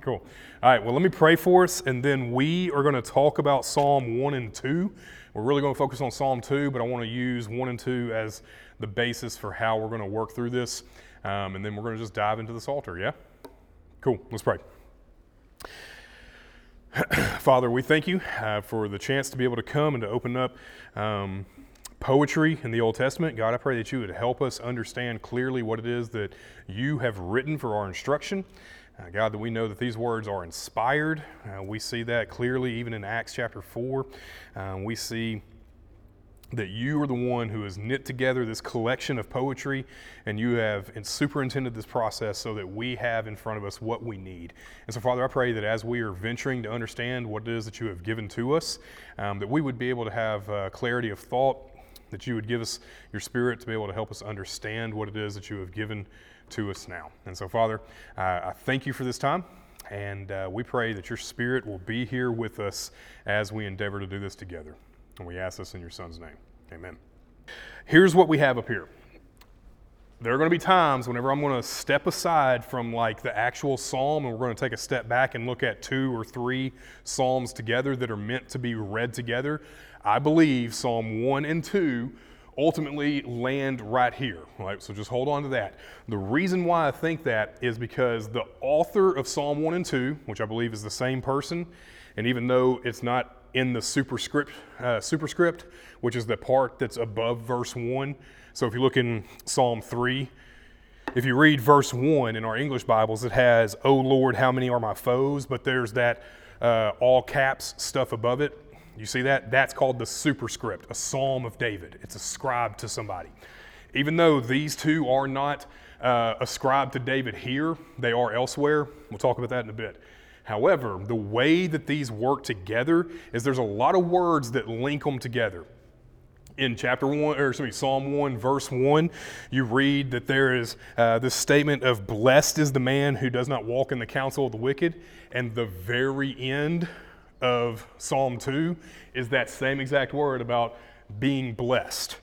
Cool. All right, well, let me pray for us, and then we are going to talk about Psalm 1 and 2. We're really going to focus on Psalm 2, but I want to use 1 and 2 as the basis for how we're going to work through this. Um, and then we're going to just dive into the Psalter, yeah? Cool, let's pray. Father, we thank you uh, for the chance to be able to come and to open up um, poetry in the Old Testament. God, I pray that you would help us understand clearly what it is that you have written for our instruction. Uh, God, that we know that these words are inspired. Uh, we see that clearly even in Acts chapter 4. Uh, we see that you are the one who has knit together this collection of poetry and you have superintended this process so that we have in front of us what we need. And so, Father, I pray that as we are venturing to understand what it is that you have given to us, um, that we would be able to have uh, clarity of thought, that you would give us your spirit to be able to help us understand what it is that you have given to us now. And so, Father, uh, I thank you for this time. And uh, we pray that your spirit will be here with us as we endeavor to do this together. And we ask this in your son's name. Amen. Here's what we have up here. There are going to be times whenever I'm going to step aside from like the actual psalm and we're going to take a step back and look at two or three psalms together that are meant to be read together. I believe Psalm 1 and 2 ultimately land right here. Right? So just hold on to that. The reason why I think that is because the author of Psalm 1 and 2, which I believe is the same person, and even though it's not in the superscript, uh, superscript, which is the part that's above verse 1. So if you look in Psalm 3, if you read verse 1 in our English Bibles, it has, Oh Lord, how many are my foes? But there's that uh, all caps stuff above it. You see that? That's called the superscript, a psalm of David. It's ascribed to somebody. Even though these two are not uh, ascribed to David here, they are elsewhere. We'll talk about that in a bit. However, the way that these work together is there's a lot of words that link them together. In chapter one, or excuse me, Psalm 1, verse 1, you read that there is uh, this statement of blessed is the man who does not walk in the counsel of the wicked. And the very end of Psalm 2 is that same exact word about being blessed.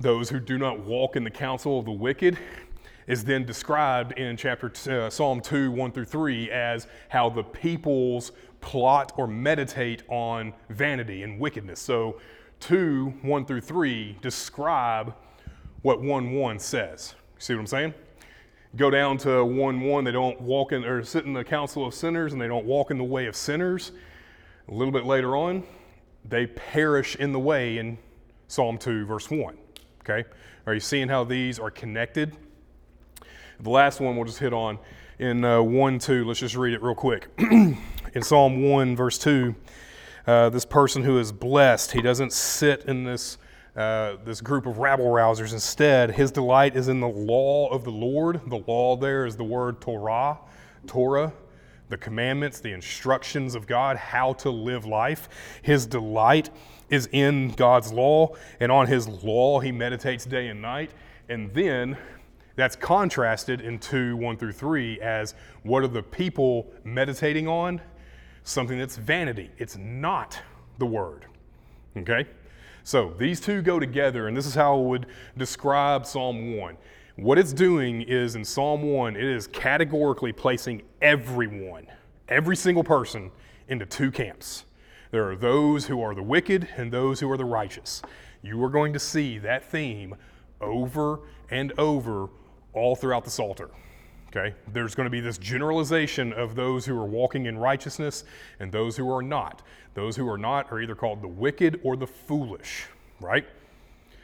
Those who do not walk in the counsel of the wicked is then described in chapter uh, Psalm 2, 1 through 3, as how the peoples plot or meditate on vanity and wickedness. So 2, 1 through 3 describe what 1 1 says. See what I'm saying? Go down to 1 1, they don't walk in or sit in the council of sinners and they don't walk in the way of sinners. A little bit later on, they perish in the way in Psalm 2, verse 1. Okay? Are you seeing how these are connected? The last one we'll just hit on in uh, 1 2. Let's just read it real quick. in Psalm 1, verse 2, uh, this person who is blessed, he doesn't sit in this, uh, this group of rabble rousers. Instead, his delight is in the law of the Lord. The law there is the word Torah, Torah the commandments, the instructions of God, how to live life. His delight is in God's law, and on His law he meditates day and night. And then that's contrasted in 2 1 through 3 as what are the people meditating on? Something that's vanity. It's not the Word. Okay? So these two go together, and this is how I would describe Psalm 1. What it's doing is in Psalm 1, it is categorically placing everyone, every single person, into two camps. There are those who are the wicked and those who are the righteous. You are going to see that theme over and over all throughout the Psalter. Okay? There's going to be this generalization of those who are walking in righteousness and those who are not. Those who are not are either called the wicked or the foolish, right?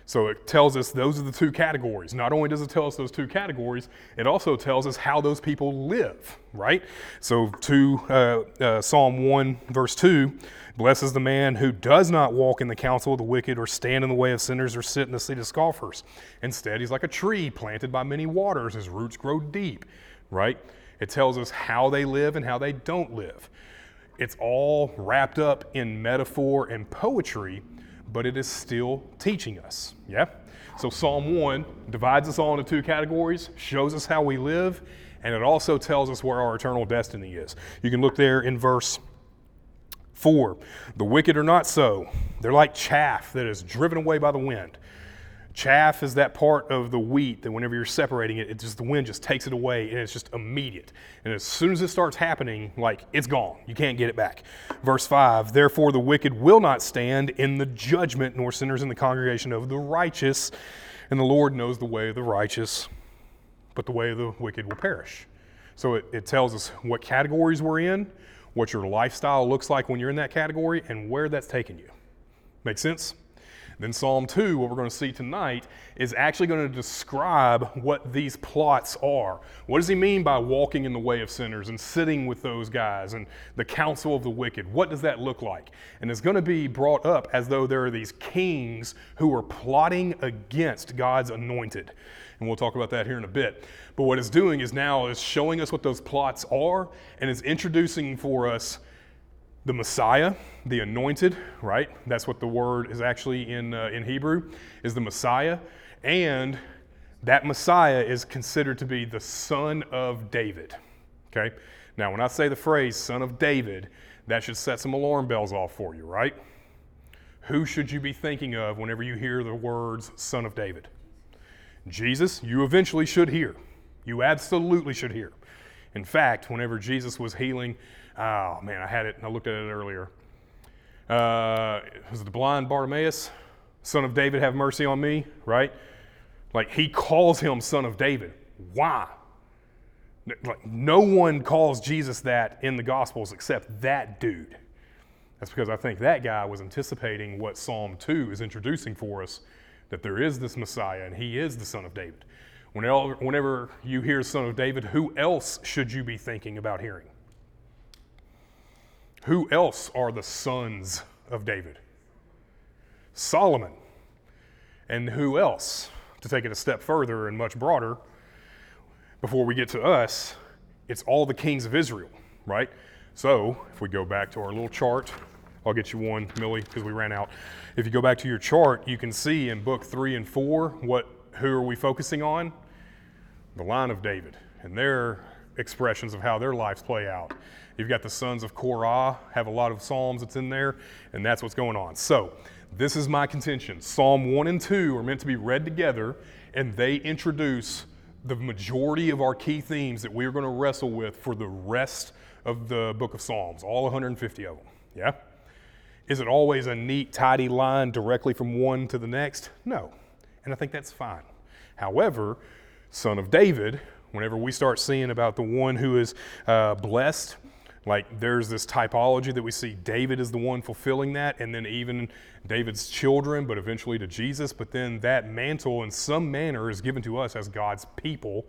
So it tells us those are the two categories. Not only does it tell us those two categories, it also tells us how those people live, right? So to uh, uh, Psalm 1, verse 2, blesses the man who does not walk in the counsel of the wicked or stand in the way of sinners or sit in the seat of scoffers. Instead, he's like a tree planted by many waters. His roots grow deep, right? It tells us how they live and how they don't live. It's all wrapped up in metaphor and poetry but it is still teaching us. Yeah? So Psalm 1 divides us all into two categories, shows us how we live, and it also tells us where our eternal destiny is. You can look there in verse 4. The wicked are not so. They're like chaff that is driven away by the wind. Chaff is that part of the wheat that whenever you're separating it, it just the wind just takes it away and it's just immediate. And as soon as it starts happening, like it's gone. You can't get it back. Verse 5 Therefore the wicked will not stand in the judgment, nor sinners in the congregation of the righteous. And the Lord knows the way of the righteous, but the way of the wicked will perish. So it, it tells us what categories we're in, what your lifestyle looks like when you're in that category, and where that's taking you. Make sense? Then Psalm 2, what we're going to see tonight, is actually going to describe what these plots are. What does he mean by walking in the way of sinners and sitting with those guys and the counsel of the wicked? What does that look like? And it's going to be brought up as though there are these kings who are plotting against God's anointed. And we'll talk about that here in a bit. But what it's doing is now is showing us what those plots are and it's introducing for us the Messiah, the anointed, right? That's what the word is actually in, uh, in Hebrew, is the Messiah. And that Messiah is considered to be the son of David. Okay? Now, when I say the phrase son of David, that should set some alarm bells off for you, right? Who should you be thinking of whenever you hear the words son of David? Jesus, you eventually should hear. You absolutely should hear. In fact, whenever Jesus was healing Oh man, I had it. I looked at it earlier. Uh, was it the blind Bartimaeus, son of David, have mercy on me? Right? Like he calls him son of David. Why? Like no one calls Jesus that in the Gospels except that dude. That's because I think that guy was anticipating what Psalm 2 is introducing for us that there is this Messiah and he is the son of David. Whenever, whenever you hear son of David, who else should you be thinking about hearing? Who else are the sons of David? Solomon. And who else? To take it a step further and much broader, before we get to us, it's all the kings of Israel, right? So if we go back to our little chart, I'll get you one, Millie, because we ran out. If you go back to your chart, you can see in book three and four what who are we focusing on? The line of David and their expressions of how their lives play out. You've got the sons of Korah, have a lot of Psalms that's in there, and that's what's going on. So, this is my contention. Psalm 1 and 2 are meant to be read together, and they introduce the majority of our key themes that we're going to wrestle with for the rest of the book of Psalms, all 150 of them. Yeah? Is it always a neat, tidy line directly from one to the next? No. And I think that's fine. However, son of David, whenever we start seeing about the one who is uh, blessed like there's this typology that we see David is the one fulfilling that, and then even David's children, but eventually to Jesus. But then that mantle, in some manner, is given to us as God's people.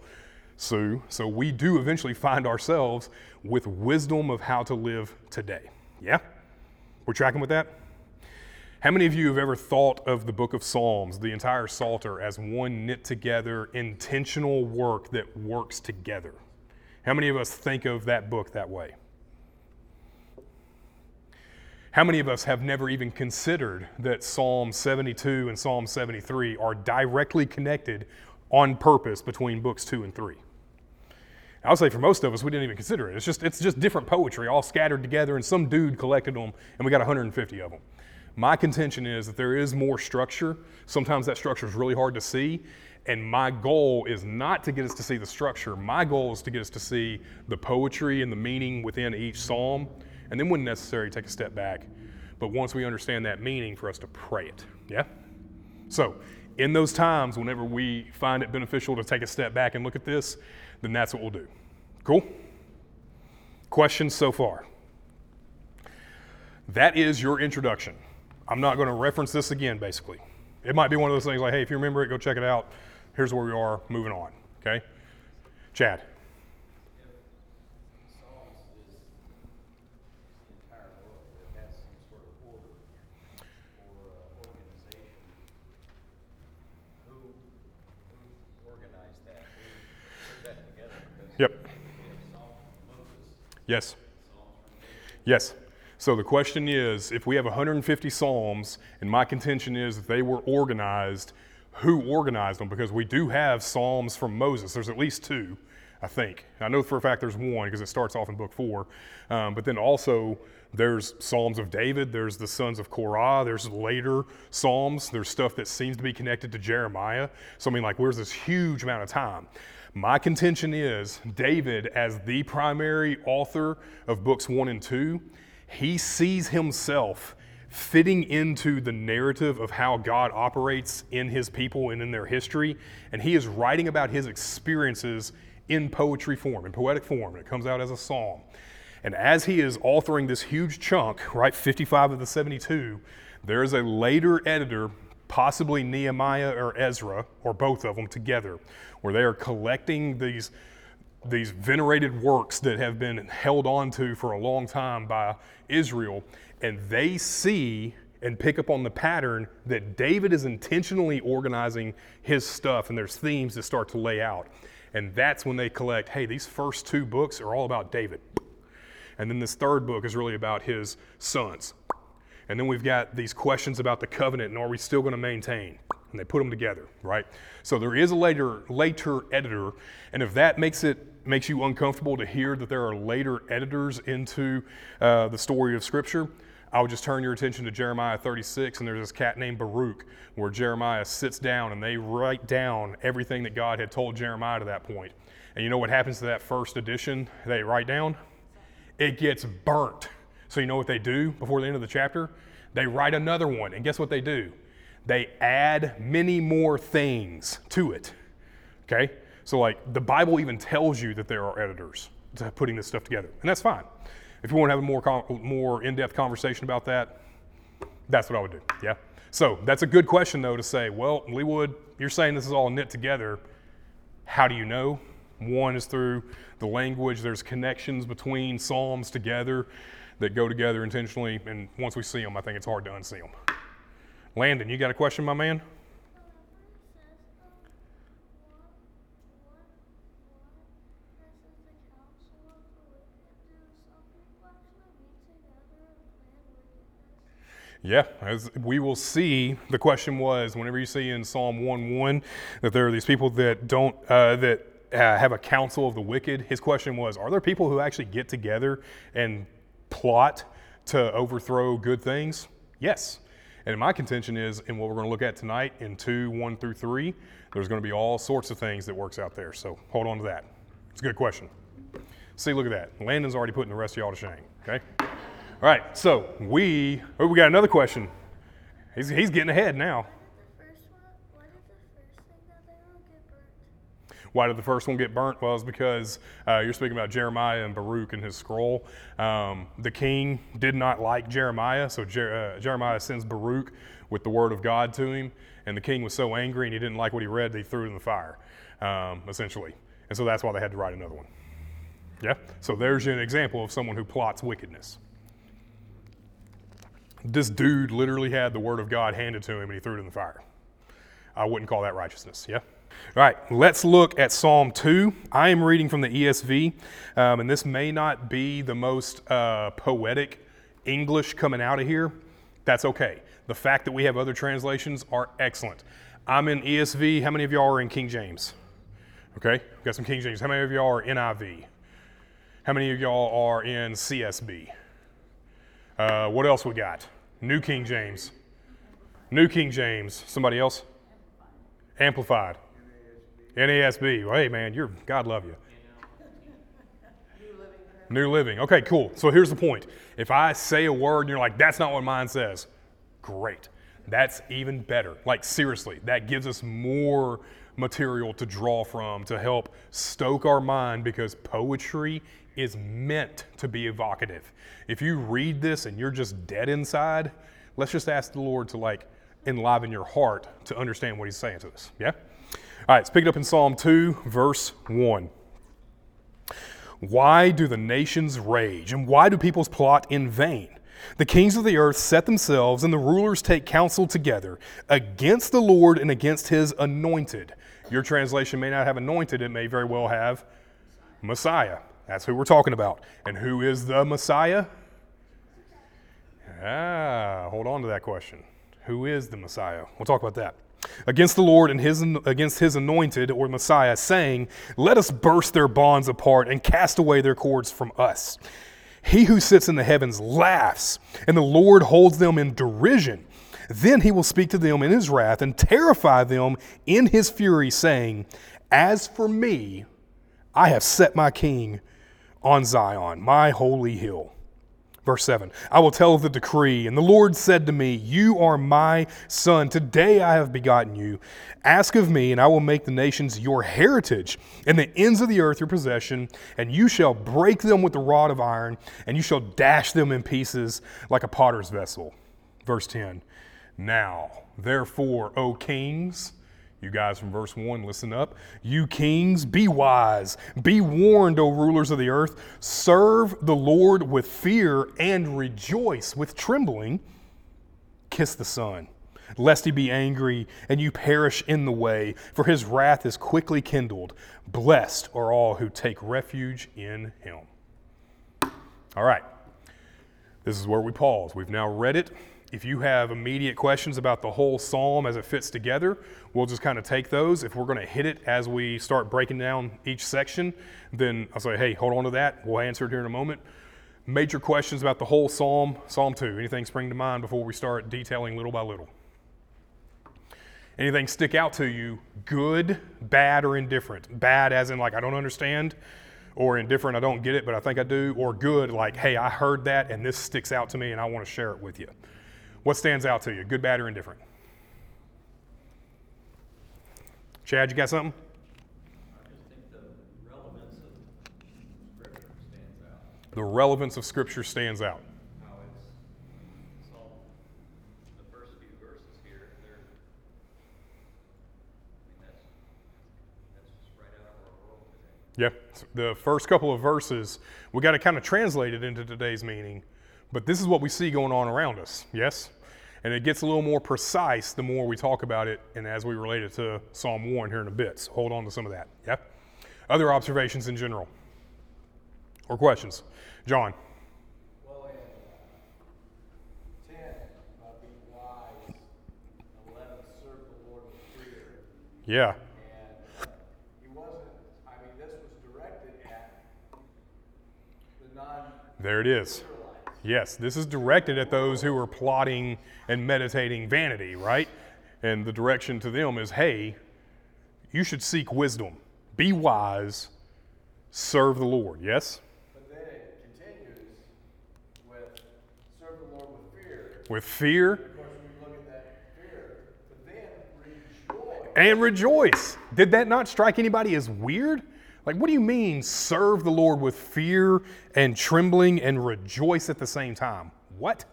Sue. So we do eventually find ourselves with wisdom of how to live today. Yeah? We're tracking with that? How many of you have ever thought of the book of Psalms, the entire Psalter, as one knit together, intentional work that works together? How many of us think of that book that way? How many of us have never even considered that Psalm 72 and Psalm 73 are directly connected on purpose between books 2 and 3? I would say for most of us, we didn't even consider it. It's just, it's just different poetry all scattered together, and some dude collected them, and we got 150 of them. My contention is that there is more structure. Sometimes that structure is really hard to see, and my goal is not to get us to see the structure. My goal is to get us to see the poetry and the meaning within each psalm and then when necessary, take a step back. But once we understand that meaning, for us to pray it. Yeah? So, in those times, whenever we find it beneficial to take a step back and look at this, then that's what we'll do. Cool? Questions so far? That is your introduction. I'm not going to reference this again, basically. It might be one of those things like, hey, if you remember it, go check it out. Here's where we are, moving on. Okay? Chad. Yep. Yes. Yes. So the question is if we have 150 Psalms, and my contention is that they were organized, who organized them? Because we do have Psalms from Moses. There's at least two. I think. I know for a fact there's one because it starts off in book four. Um, but then also there's Psalms of David, there's the sons of Korah, there's later Psalms, there's stuff that seems to be connected to Jeremiah. So, I mean, like, where's this huge amount of time? My contention is David, as the primary author of books one and two, he sees himself fitting into the narrative of how God operates in his people and in their history. And he is writing about his experiences in poetry form, in poetic form. And it comes out as a psalm. And as he is authoring this huge chunk, right, 55 of the 72, there is a later editor, possibly Nehemiah or Ezra, or both of them together, where they are collecting these these venerated works that have been held on to for a long time by Israel, and they see and pick up on the pattern that David is intentionally organizing his stuff, and there's themes that start to lay out. And that's when they collect hey, these first two books are all about David. And then this third book is really about his sons. And then we've got these questions about the covenant and are we still going to maintain? And they put them together, right? So there is a later later editor, and if that makes it makes you uncomfortable to hear that there are later editors into uh, the story of Scripture, I would just turn your attention to Jeremiah 36, and there's this cat named Baruch, where Jeremiah sits down and they write down everything that God had told Jeremiah to that point. And you know what happens to that first edition they write down? It gets burnt. So you know what they do before the end of the chapter? They write another one, and guess what they do? They add many more things to it. Okay? So, like, the Bible even tells you that there are editors putting this stuff together, and that's fine. If you want to have a more, more in depth conversation about that, that's what I would do. Yeah? So that's a good question, though, to say, well, Leewood, you're saying this is all knit together. How do you know? One is through the language, there's connections between Psalms together that go together intentionally, and once we see them, I think it's hard to unsee them. Landon, you got a question, my man? Yeah, as we will see, the question was whenever you see in Psalm 1 1 that there are these people that don't, uh, that uh, have a council of the wicked, his question was Are there people who actually get together and plot to overthrow good things? Yes. And my contention is, in what we're going to look at tonight in 2 1 through 3, there's going to be all sorts of things that works out there. So hold on to that. It's a good question. See, look at that. Landon's already putting the rest of y'all to shame, okay? All right, so we oh, we got another question. He's, he's getting ahead now. Why did the first one get burnt? Well, it's because uh, you're speaking about Jeremiah and Baruch and his scroll. Um, the king did not like Jeremiah, so Jer- uh, Jeremiah sends Baruch with the word of God to him, and the king was so angry and he didn't like what he read, they threw it in the fire, um, essentially. And so that's why they had to write another one. Yeah? So there's an example of someone who plots wickedness this dude literally had the word of God handed to him and he threw it in the fire. I wouldn't call that righteousness, yeah? All right, let's look at Psalm 2. I am reading from the ESV, um, and this may not be the most uh, poetic English coming out of here. That's okay. The fact that we have other translations are excellent. I'm in ESV. How many of y'all are in King James? Okay, We've got some King James. How many of y'all are NIV? How many of y'all are in CSB? Uh, what else we got? New King James. New King James. Somebody else? Amplified. NASB. Well, hey, man, you're God love you. New living. Okay, cool. So here's the point. If I say a word and you're like, that's not what mine says, great. That's even better. Like, seriously, that gives us more material to draw from to help stoke our mind because poetry is meant to be evocative. If you read this and you're just dead inside, let's just ask the Lord to like enliven your heart to understand what He's saying to us. Yeah? All right, let's pick it up in Psalm 2, verse 1. Why do the nations rage and why do peoples plot in vain? The kings of the earth set themselves and the rulers take counsel together against the Lord and against his anointed. Your translation may not have anointed, it may very well have Messiah. That's who we're talking about. And who is the Messiah? Ah, hold on to that question. Who is the Messiah? We'll talk about that. Against the Lord and his, against his anointed or Messiah, saying, Let us burst their bonds apart and cast away their cords from us. He who sits in the heavens laughs, and the Lord holds them in derision. Then he will speak to them in his wrath and terrify them in his fury, saying, As for me, I have set my king on Zion, my holy hill. Verse 7 I will tell the decree. And the Lord said to me, You are my son. Today I have begotten you. Ask of me, and I will make the nations your heritage, and the ends of the earth your possession. And you shall break them with the rod of iron, and you shall dash them in pieces like a potter's vessel. Verse 10 Now, therefore, O kings, you guys from verse 1, listen up. You kings, be wise. Be warned, O rulers of the earth. Serve the Lord with fear and rejoice with trembling. Kiss the Son, lest he be angry and you perish in the way, for his wrath is quickly kindled. Blessed are all who take refuge in him. All right. This is where we pause. We've now read it. If you have immediate questions about the whole psalm as it fits together, we'll just kind of take those. If we're going to hit it as we start breaking down each section, then I'll say, hey, hold on to that. We'll answer it here in a moment. Major questions about the whole psalm, Psalm 2. Anything spring to mind before we start detailing little by little? Anything stick out to you, good, bad, or indifferent? Bad, as in, like, I don't understand, or indifferent, I don't get it, but I think I do, or good, like, hey, I heard that and this sticks out to me and I want to share it with you. What stands out to you, good, bad, or indifferent? Chad, you got something? I just think the relevance of scripture stands out, The relevance of Scripture stands out. how it's, it's all, the first few verses here, they're, I mean, that's, that's just right out of our world today. Yeah, the first couple of verses, we got to kind of translate it into today's meaning, but this is what we see going on around us, yes? And it gets a little more precise the more we talk about it and as we relate it to Psalm 1 here in a bit. So hold on to some of that, yeah? Other observations in general or questions? John. Well, ten, be wise, eleven, serve the Lord with fear. Yeah, And he wasn't, I mean, this was directed at the non-Israelites. there it is. Yes, this is directed at those who are plotting and meditating vanity, right? And the direction to them is hey, you should seek wisdom, be wise, serve the Lord. Yes? But then it continues with serve the Lord with fear. With fear Of course, we look at that fear, but then rejoice. and rejoice. Did that not strike anybody as weird? Like, what do you mean, serve the Lord with fear and trembling and rejoice at the same time? What?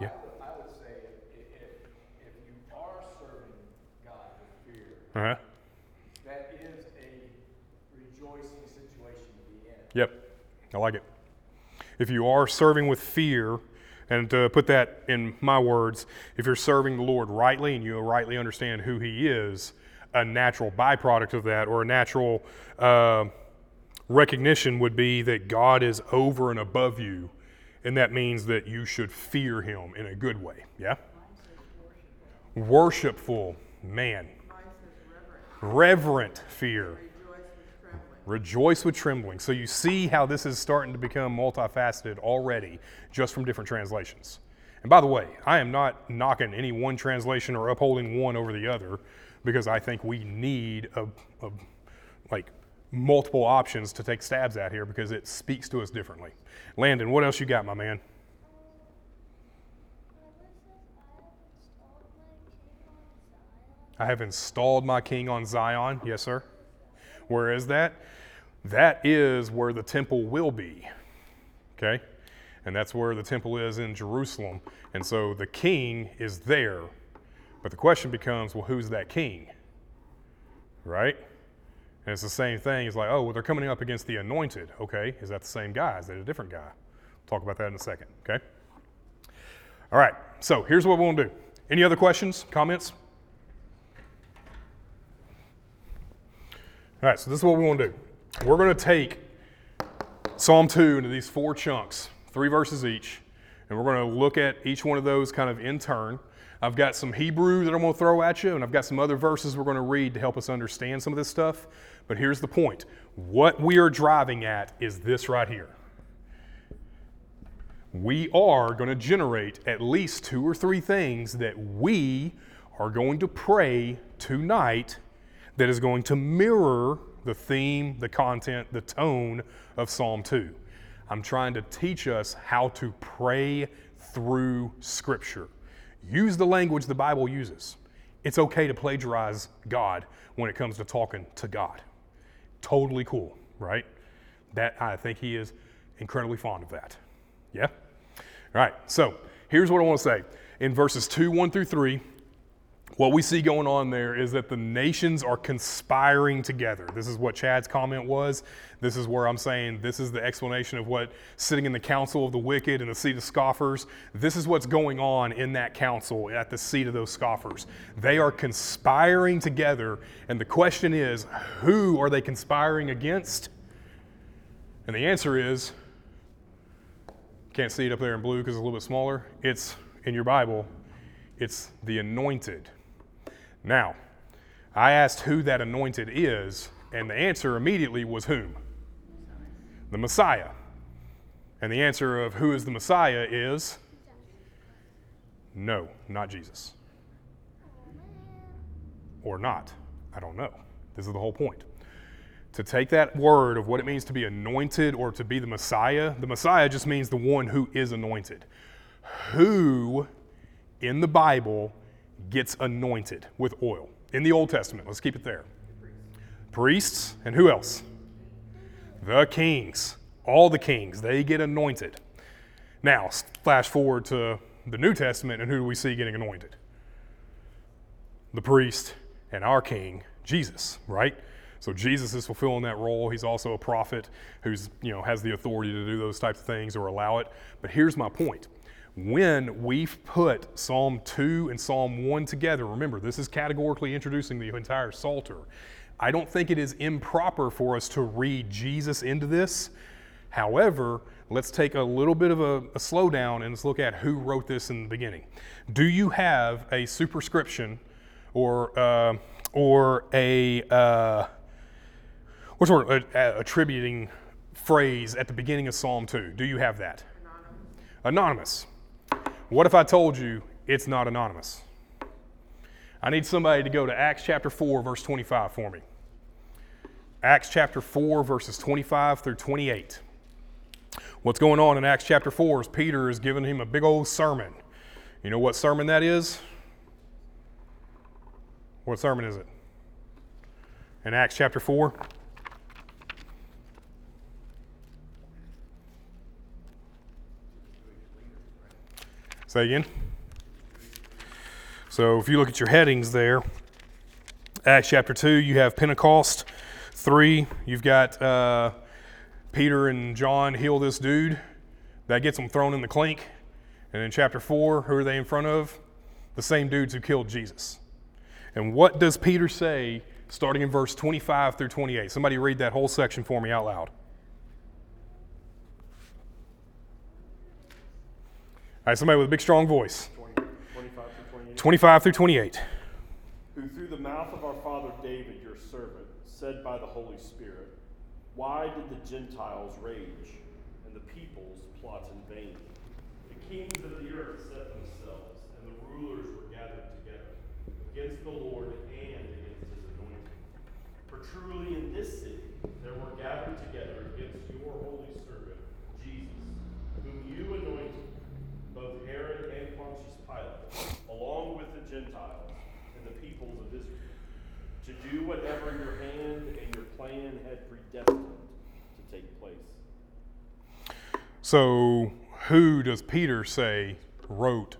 Yeah. I would, I would say if, if, if you are serving God with fear, Uh huh. that is a rejoicing situation to be in. Yep, I like it. If you are serving with fear, and to put that in my words, if you're serving the Lord rightly and you rightly understand who He is, a natural byproduct of that or a natural uh, recognition would be that God is over and above you, and that means that you should fear Him in a good way. Yeah? Worshipful, man. Reverent fear. Rejoice with trembling. So you see how this is starting to become multifaceted already, just from different translations. And by the way, I am not knocking any one translation or upholding one over the other, because I think we need a, a like multiple options to take stabs at here because it speaks to us differently. Landon, what else you got, my man? I have installed my king on Zion. Yes, sir. Where is that? That is where the temple will be. Okay? And that's where the temple is in Jerusalem. And so the king is there. But the question becomes well, who's that king? Right? And it's the same thing. It's like, oh, well, they're coming up against the anointed. Okay, is that the same guy? Is that a different guy? We'll talk about that in a second. Okay? All right, so here's what we want to do. Any other questions, comments? All right, so this is what we want to do. We're going to take Psalm 2 into these four chunks, three verses each, and we're going to look at each one of those kind of in turn. I've got some Hebrew that I'm going to throw at you, and I've got some other verses we're going to read to help us understand some of this stuff. But here's the point what we are driving at is this right here. We are going to generate at least two or three things that we are going to pray tonight that is going to mirror the theme, the content, the tone of Psalm 2. I'm trying to teach us how to pray through Scripture. Use the language the Bible uses. It's okay to plagiarize God when it comes to talking to God. Totally cool, right? That I think he is incredibly fond of that. Yeah? All right, so here's what I want to say. In verses 2, 1 through 3, what we see going on there is that the nations are conspiring together. This is what Chad's comment was. This is where I'm saying this is the explanation of what sitting in the council of the wicked and the seat of scoffers. This is what's going on in that council at the seat of those scoffers. They are conspiring together, and the question is who are they conspiring against? And the answer is can't see it up there in blue because it's a little bit smaller. It's in your Bible, it's the anointed. Now, I asked who that anointed is, and the answer immediately was whom? The Messiah. And the answer of who is the Messiah is no, not Jesus. Or not. I don't know. This is the whole point. To take that word of what it means to be anointed or to be the Messiah, the Messiah just means the one who is anointed. Who in the Bible gets anointed with oil? In the Old Testament, let's keep it there. Priests, and who else? The kings. All the kings, they get anointed. Now, flash forward to the New Testament, and who do we see getting anointed? The priest and our king, Jesus, right? So Jesus is fulfilling that role. He's also a prophet who's, you know, has the authority to do those types of things or allow it. But here's my point. When we've put Psalm 2 and Psalm 1 together, remember, this is categorically introducing the entire Psalter. I don't think it is improper for us to read Jesus into this. However, let's take a little bit of a, a slowdown and let's look at who wrote this in the beginning. Do you have a superscription or, uh, or a, uh, what's the word, a, a attributing phrase at the beginning of Psalm 2? Do you have that? Anonymous. What if I told you it's not anonymous? I need somebody to go to Acts chapter 4, verse 25 for me. Acts chapter 4, verses 25 through 28. What's going on in Acts chapter 4 is Peter is giving him a big old sermon. You know what sermon that is? What sermon is it? In Acts chapter 4? Say again. So if you look at your headings there, Acts chapter 2, you have Pentecost. 3, you've got uh, Peter and John heal this dude. That gets them thrown in the clink. And in chapter 4, who are they in front of? The same dudes who killed Jesus. And what does Peter say starting in verse 25 through 28? Somebody read that whole section for me out loud. All right, somebody with a big, strong voice. 20, 25 through 28. 25 through 28. Who through the mouth of our father David, your servant, said by the Holy Spirit, Why did the Gentiles rage and the peoples plot in vain? The kings of the earth set themselves, and the rulers were gathered together against the Lord and against his anointing. For truly in this city there were gathered together against your holy servant, Jesus, whom you anointed, both Herod and Pontius Pilate, along with the Gentiles and the peoples of Israel, to do whatever your hand and your plan had predestined to take place. So, who does Peter say wrote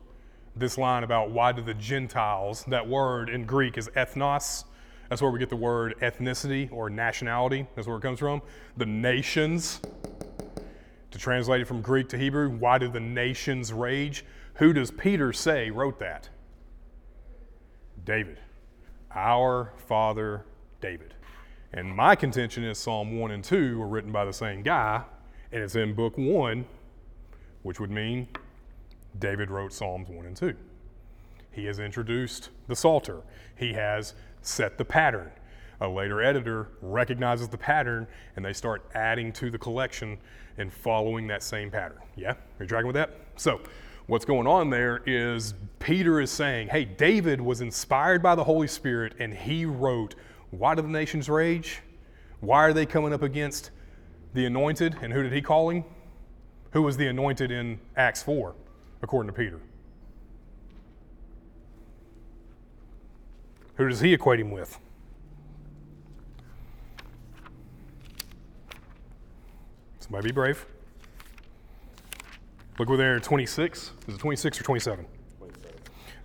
this line about why do the Gentiles, that word in Greek is ethnos, that's where we get the word ethnicity or nationality, that's where it comes from. The nations, to translate it from Greek to Hebrew, why do the nations rage? Who does Peter say wrote that? David, our father David. And my contention is Psalm 1 and 2 were written by the same guy, and it's in book 1, which would mean David wrote Psalms 1 and 2. He has introduced the Psalter. He has set the pattern. A later editor recognizes the pattern and they start adding to the collection and following that same pattern. Yeah? You're you tracking with that? So, what's going on there is Peter is saying, hey, David was inspired by the Holy Spirit and he wrote, Why do the nations rage? Why are they coming up against the anointed? And who did he call him? Who was the anointed in Acts 4, according to Peter? Who does he equate him with? Somebody be brave. Look over there in 26. Is it 26 or 27? 27.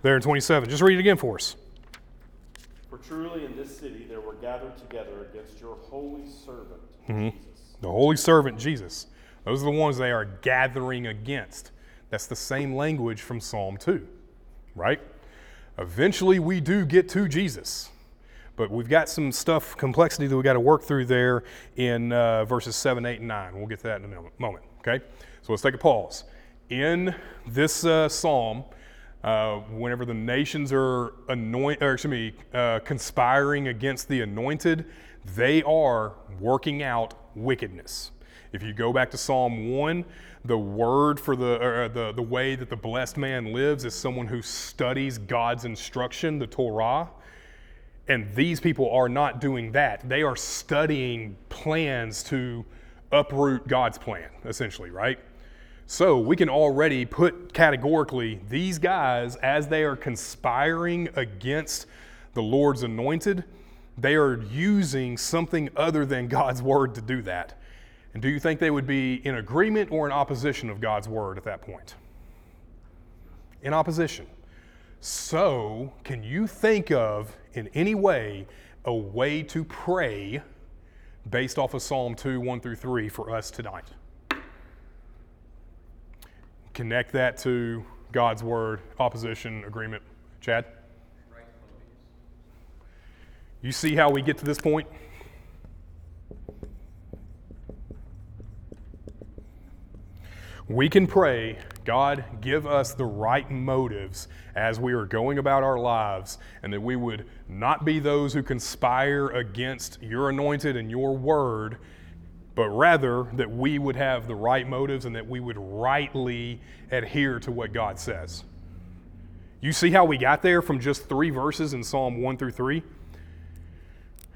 There in 27. Just read it again for us. For truly in this city there were gathered together against your holy servant, Mm-hmm. Jesus. The holy servant Jesus. Those are the ones they are gathering against. That's the same language from Psalm 2, right? Eventually we do get to Jesus. But we've got some stuff, complexity that we got to work through there in uh, verses 7, 8, and 9. We'll get to that in a moment, okay? So let's take a pause. In this uh, psalm, uh, whenever the nations are anoint, or excuse me, uh, conspiring against the anointed, they are working out wickedness. If you go back to Psalm 1, the word for the, or the, the way that the blessed man lives is someone who studies God's instruction, the Torah. And these people are not doing that. They are studying plans to uproot God's plan, essentially, right? So we can already put categorically these guys, as they are conspiring against the Lord's anointed, they are using something other than God's word to do that. And do you think they would be in agreement or in opposition of God's word at that point? In opposition. So, can you think of in any way a way to pray based off of Psalm 2, 1 through 3 for us tonight? Connect that to God's word, opposition, agreement. Chad? You see how we get to this point? We can pray, God, give us the right motives as we are going about our lives, and that we would not be those who conspire against your anointed and your word, but rather that we would have the right motives and that we would rightly adhere to what God says. You see how we got there from just three verses in Psalm 1 through 3?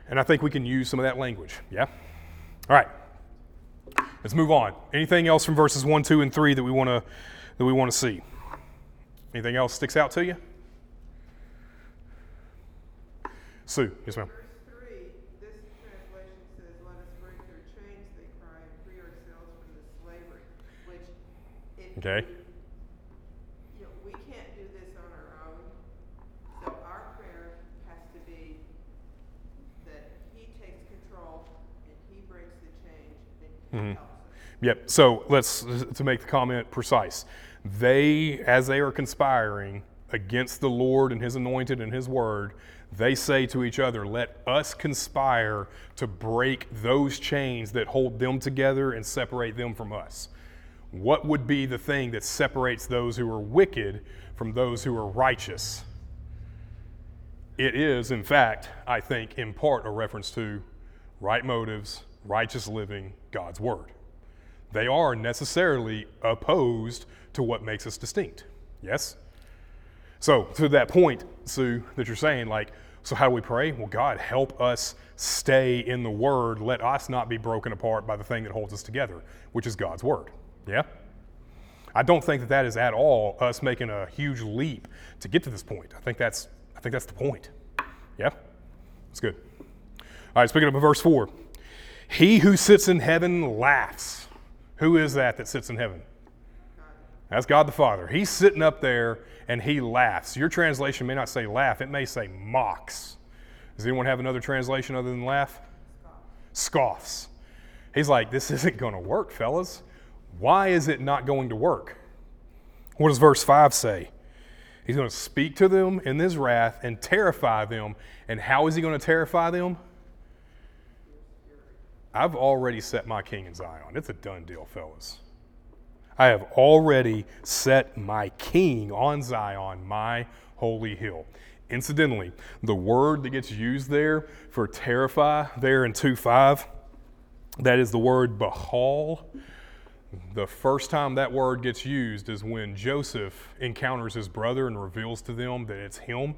And I think we can use some of that language. Yeah? All right. Let's move on. Anything else from verses 1, 2, and 3 that we want to that we want to see? Anything else sticks out to you? Sue, yes, ma'am. Verse three, this translation says, let us break their chains, they cry, and free ourselves from the slavery, which if. Okay. You know, we can't do this on our own, so our prayer has to be that he takes control and he breaks the chains us. Yep. So let's to make the comment precise. They, as they are conspiring against the Lord and His anointed and His word, they say to each other, "Let us conspire to break those chains that hold them together and separate them from us." What would be the thing that separates those who are wicked from those who are righteous? It is, in fact, I think, in part a reference to right motives, righteous living, God's word they are necessarily opposed to what makes us distinct. Yes? So, to that point, Sue, that you're saying, like, so how do we pray? Well, God, help us stay in the Word. Let us not be broken apart by the thing that holds us together, which is God's Word. Yeah? I don't think that that is at all us making a huge leap to get to this point. I think that's, I think that's the point. Yeah? That's good. All right, speaking of verse 4. He who sits in heaven laughs. Who is that that sits in heaven? That's God the Father. He's sitting up there and he laughs. Your translation may not say laugh, it may say mocks. Does anyone have another translation other than laugh? Scoffs. He's like, this isn't going to work, fellas. Why is it not going to work? What does verse 5 say? He's going to speak to them in his wrath and terrify them. And how is he going to terrify them? I've already set my king in Zion. It's a done deal, fellas. I have already set my king on Zion, my holy hill. Incidentally, the word that gets used there for terrify there in 2 5, that is the word bahal. The first time that word gets used is when Joseph encounters his brother and reveals to them that it's him.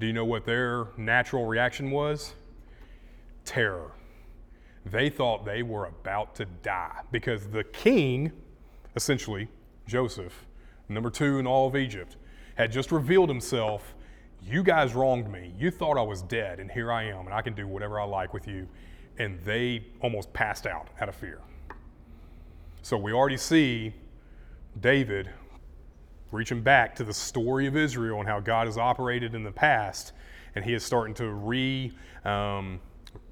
Do you know what their natural reaction was? Terror. They thought they were about to die because the king, essentially Joseph, number two in all of Egypt, had just revealed himself. You guys wronged me. You thought I was dead, and here I am, and I can do whatever I like with you. And they almost passed out out of fear. So we already see David reaching back to the story of Israel and how God has operated in the past, and he is starting to re, um,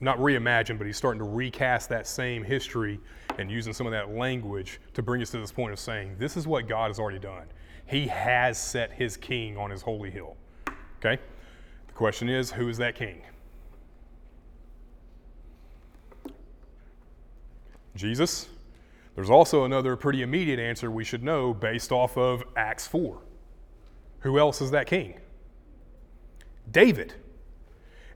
not reimagine, but he's starting to recast that same history and using some of that language to bring us to this point of saying, this is what God has already done. He has set his king on his holy hill. Okay? The question is, who is that king? Jesus? There's also another pretty immediate answer we should know based off of Acts 4. Who else is that king? David.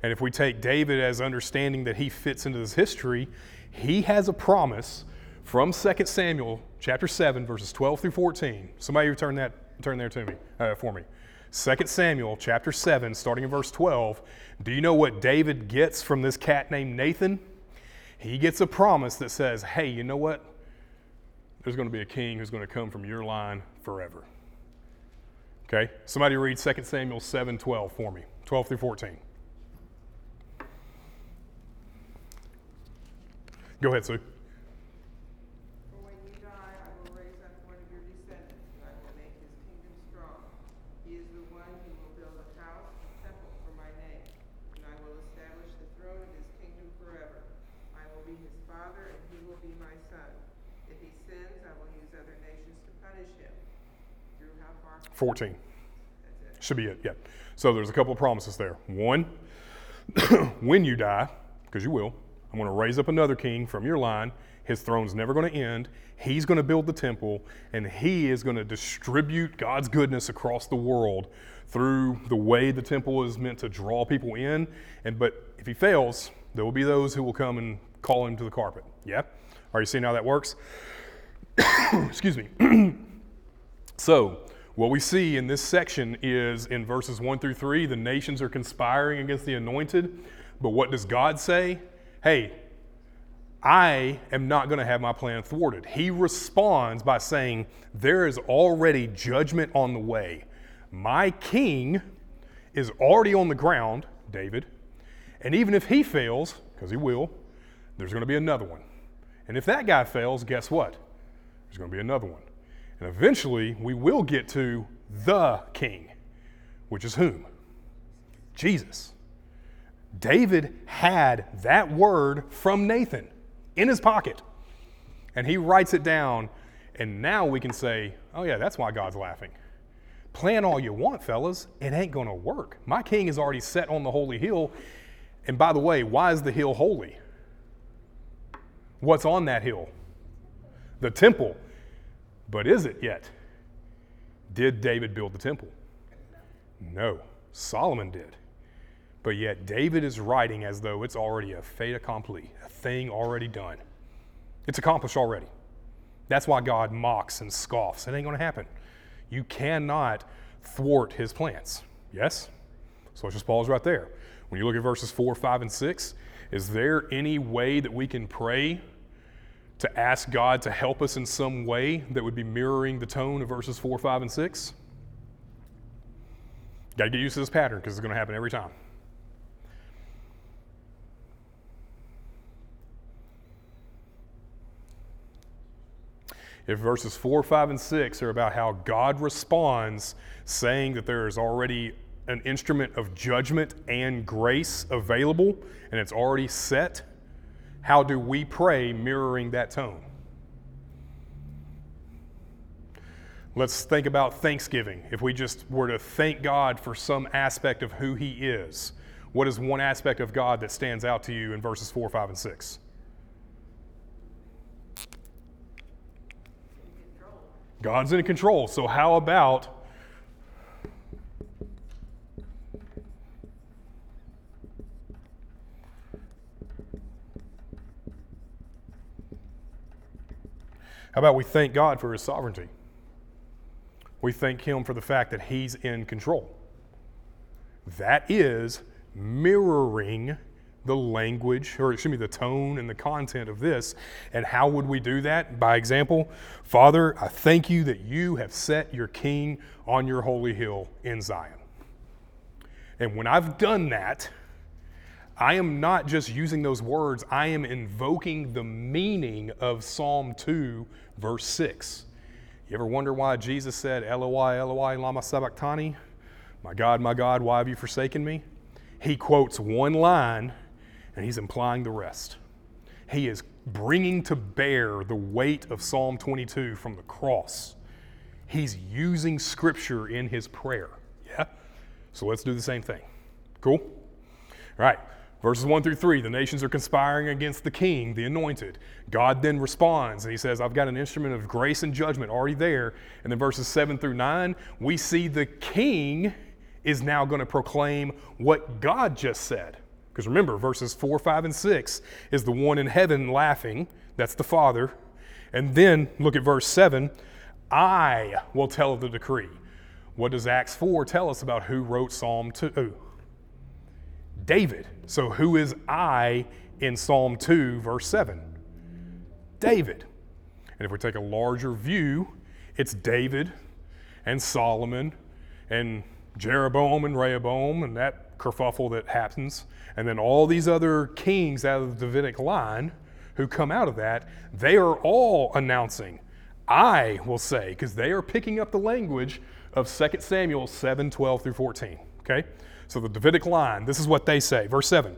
And if we take David as understanding that he fits into this history, he has a promise from 2 Samuel chapter 7, verses 12 through 14. Somebody turn that turn there to me uh, for me. 2 Samuel chapter 7, starting in verse 12. Do you know what David gets from this cat named Nathan? He gets a promise that says, hey, you know what? There's going to be a king who's going to come from your line forever. Okay? Somebody read 2 Samuel 7 12 for me, 12 through 14. Go ahead, Sue. For when you die, I will raise up one of your descendants, and I will make his kingdom strong. He is the one who will build a house, a temple for my name, and I will establish the throne of his kingdom forever. I will be his father, and he will be my son. If he sins, I will use other nations to punish him. Through how far? 14. That's it. Should be it, yeah. So there's a couple of promises there. One, when you die, because you will, I'm going to raise up another king from your line. His throne's never going to end. He's going to build the temple, and he is going to distribute God's goodness across the world through the way the temple is meant to draw people in. And but if he fails, there will be those who will come and call him to the carpet. Yeah? Are you seeing how that works? Excuse me. So, what we see in this section is in verses 1 through 3, the nations are conspiring against the anointed. But what does God say? Hey, I am not going to have my plan thwarted. He responds by saying, There is already judgment on the way. My king is already on the ground, David, and even if he fails, because he will, there's going to be another one. And if that guy fails, guess what? There's going to be another one. And eventually, we will get to the king, which is whom? Jesus. David had that word from Nathan in his pocket, and he writes it down. And now we can say, oh, yeah, that's why God's laughing. Plan all you want, fellas. It ain't going to work. My king is already set on the holy hill. And by the way, why is the hill holy? What's on that hill? The temple. But is it yet? Did David build the temple? No, Solomon did. But yet, David is writing as though it's already a fait accompli, a thing already done. It's accomplished already. That's why God mocks and scoffs. It ain't going to happen. You cannot thwart his plans. Yes? So let's just pause right there. When you look at verses 4, 5, and 6, is there any way that we can pray to ask God to help us in some way that would be mirroring the tone of verses 4, 5, and 6? Got to get used to this pattern because it's going to happen every time. If verses 4, 5, and 6 are about how God responds, saying that there is already an instrument of judgment and grace available and it's already set, how do we pray mirroring that tone? Let's think about Thanksgiving. If we just were to thank God for some aspect of who He is, what is one aspect of God that stands out to you in verses 4, 5, and 6? God's in control, so how about How about we thank God for his sovereignty? We thank him for the fact that he's in control. That is mirroring the language, or excuse me, the tone and the content of this. And how would we do that? By example, Father, I thank you that you have set your king on your holy hill in Zion. And when I've done that, I am not just using those words, I am invoking the meaning of Psalm 2, verse 6. You ever wonder why Jesus said, Eloi, Eloi, lama sabachthani? My God, my God, why have you forsaken me? He quotes one line and he's implying the rest. He is bringing to bear the weight of Psalm 22 from the cross. He's using scripture in his prayer. Yeah? So let's do the same thing. Cool? All right. Verses 1 through 3, the nations are conspiring against the king, the anointed. God then responds and he says, I've got an instrument of grace and judgment already there. And then verses 7 through 9, we see the king is now going to proclaim what God just said. Because remember, verses 4, 5, and 6 is the one in heaven laughing. That's the Father. And then look at verse 7 I will tell of the decree. What does Acts 4 tell us about who wrote Psalm 2? David. So who is I in Psalm 2, verse 7? David. And if we take a larger view, it's David and Solomon and Jeroboam and Rehoboam and that kerfuffle that happens. And then all these other kings out of the Davidic line who come out of that, they are all announcing, I will say, because they are picking up the language of 2 Samuel 7 12 through 14. Okay? So the Davidic line, this is what they say. Verse 7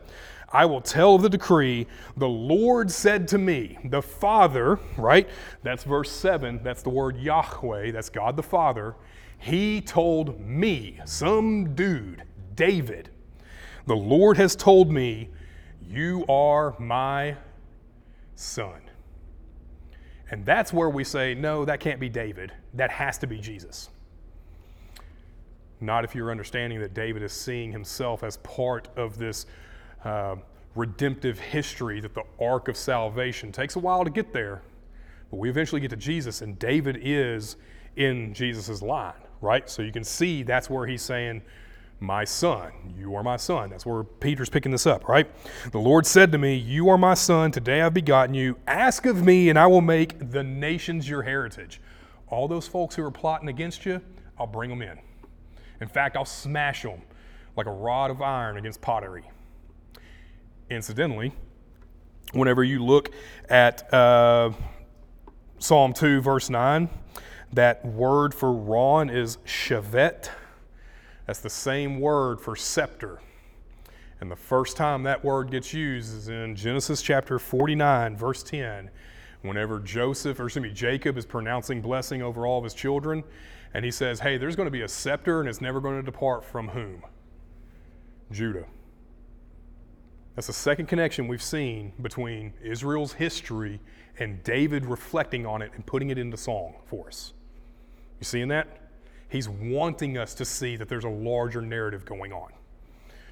I will tell of the decree, the Lord said to me, the Father, right? That's verse 7. That's the word Yahweh. That's God the Father. He told me, some dude, David, the Lord has told me, You are my son. And that's where we say, No, that can't be David. That has to be Jesus. Not if you're understanding that David is seeing himself as part of this uh, redemptive history, that the arc of salvation takes a while to get there, but we eventually get to Jesus, and David is in Jesus' line, right? So you can see that's where he's saying, My son, you are my son. That's where Peter's picking this up, right? The Lord said to me, You are my son, today I've begotten you. Ask of me, and I will make the nations your heritage. All those folks who are plotting against you, I'll bring them in. In fact, I'll smash them like a rod of iron against pottery. Incidentally, whenever you look at uh, Psalm 2, verse 9, that word for Ron is shavet. That's the same word for scepter. And the first time that word gets used is in Genesis chapter 49, verse 10, whenever Joseph, or excuse me, Jacob is pronouncing blessing over all of his children. And he says, Hey, there's going to be a scepter and it's never going to depart from whom? Judah. That's the second connection we've seen between Israel's history and David reflecting on it and putting it into song for us. You seeing that? He's wanting us to see that there's a larger narrative going on.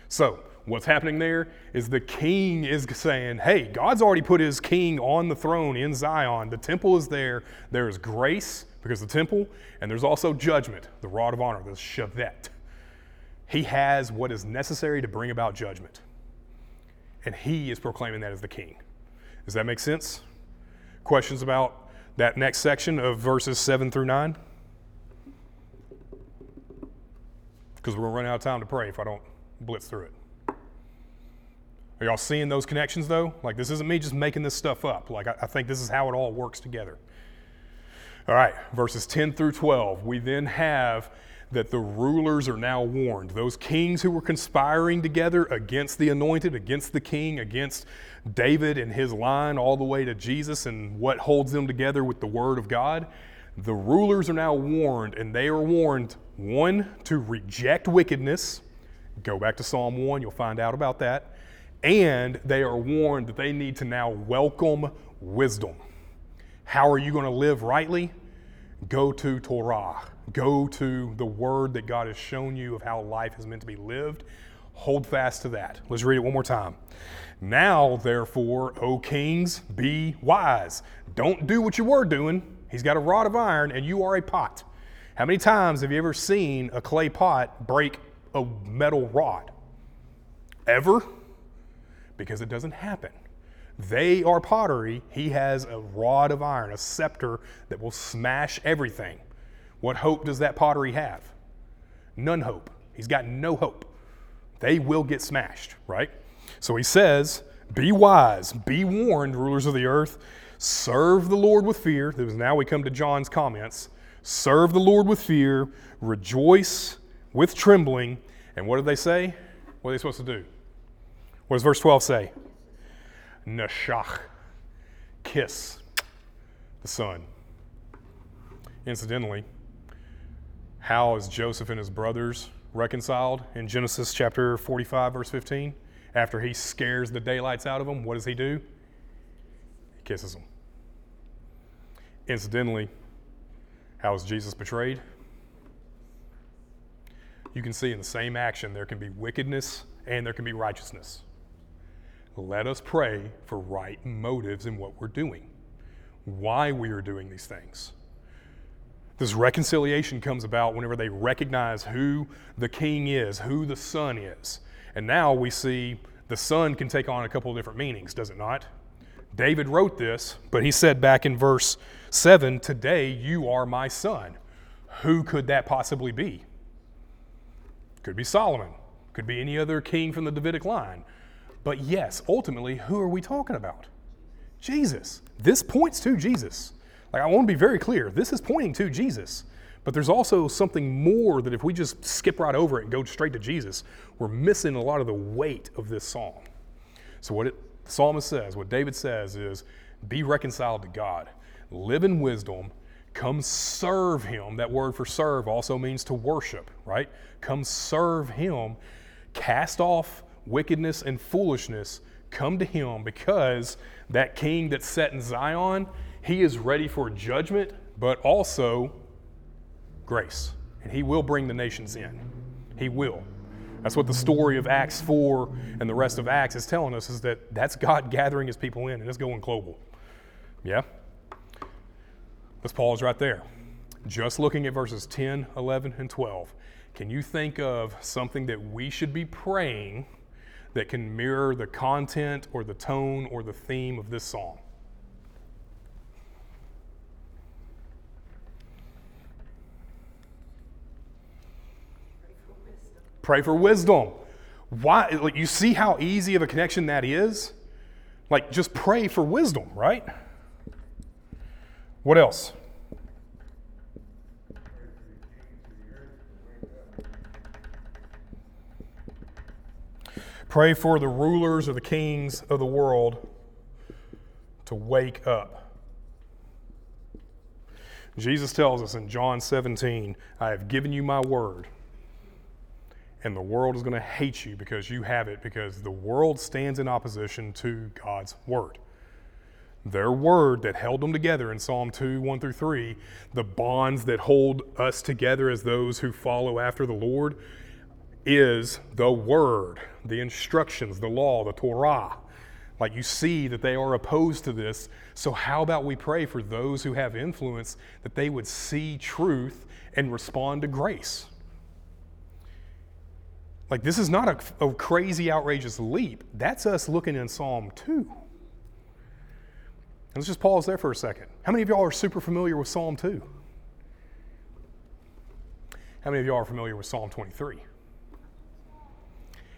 So, what's happening there is the king is saying, Hey, God's already put his king on the throne in Zion. The temple is there. There is grace because the temple, and there's also judgment, the rod of honor, the shavet. He has what is necessary to bring about judgment. And he is proclaiming that as the king. Does that make sense? Questions about that next section of verses 7 through 9? Because we're going to run out of time to pray if I don't blitz through it. Are y'all seeing those connections though? Like, this isn't me just making this stuff up. Like, I, I think this is how it all works together. All right, verses 10 through 12. We then have that the rulers are now warned. Those kings who were conspiring together against the anointed, against the king, against David and his line, all the way to Jesus and what holds them together with the word of God. The rulers are now warned, and they are warned one, to reject wickedness. Go back to Psalm 1, you'll find out about that. And they are warned that they need to now welcome wisdom. How are you going to live rightly? Go to Torah. Go to the word that God has shown you of how life is meant to be lived. Hold fast to that. Let's read it one more time. Now, therefore, O kings, be wise. Don't do what you were doing. He's got a rod of iron, and you are a pot. How many times have you ever seen a clay pot break a metal rod? Ever? Because it doesn't happen. They are pottery. He has a rod of iron, a scepter that will smash everything. What hope does that pottery have? None hope. He's got no hope. They will get smashed, right? So he says, Be wise, be warned, rulers of the earth. Serve the Lord with fear. Now we come to John's comments. Serve the Lord with fear, rejoice with trembling. And what did they say? What are they supposed to do? What does verse 12 say? Nashach, kiss the Son. Incidentally, how is Joseph and his brothers reconciled in Genesis chapter 45, verse 15? After he scares the daylights out of them, what does he do? He kisses them. Incidentally, how is Jesus betrayed? You can see in the same action there can be wickedness and there can be righteousness. Let us pray for right motives in what we're doing, why we are doing these things. This reconciliation comes about whenever they recognize who the king is, who the son is. And now we see the son can take on a couple of different meanings, does it not? David wrote this, but he said back in verse 7 Today you are my son. Who could that possibly be? Could be Solomon, could be any other king from the Davidic line. But yes, ultimately, who are we talking about? Jesus. This points to Jesus. Like, I want to be very clear this is pointing to Jesus. But there's also something more that if we just skip right over it and go straight to Jesus, we're missing a lot of the weight of this psalm. So, what it, psalmist says, what David says is, be reconciled to God, live in wisdom, come serve Him. That word for serve also means to worship, right? Come serve Him, cast off wickedness and foolishness, come to Him because that king that's set in Zion, he is ready for judgment, but also grace. And he will bring the nations in. He will. That's what the story of Acts 4 and the rest of Acts is telling us is that that's God gathering his people in and it's going global. Yeah? Let's pause right there. Just looking at verses 10, 11, and 12, can you think of something that we should be praying that can mirror the content or the tone or the theme of this psalm? Pray for wisdom. Why? Like, you see how easy of a connection that is? Like, just pray for wisdom, right? What else? Pray for the rulers or the kings of the world to wake up. Jesus tells us in John 17, I have given you my word, and the world is going to hate you because you have it, because the world stands in opposition to God's word. Their word that held them together in Psalm 2, 1 through 3, the bonds that hold us together as those who follow after the Lord, is the word, the instructions, the law, the Torah. Like you see that they are opposed to this. So, how about we pray for those who have influence that they would see truth and respond to grace? Like, this is not a, a crazy, outrageous leap. That's us looking in Psalm 2. And let's just pause there for a second. How many of y'all are super familiar with Psalm 2? How many of y'all are familiar with Psalm 23?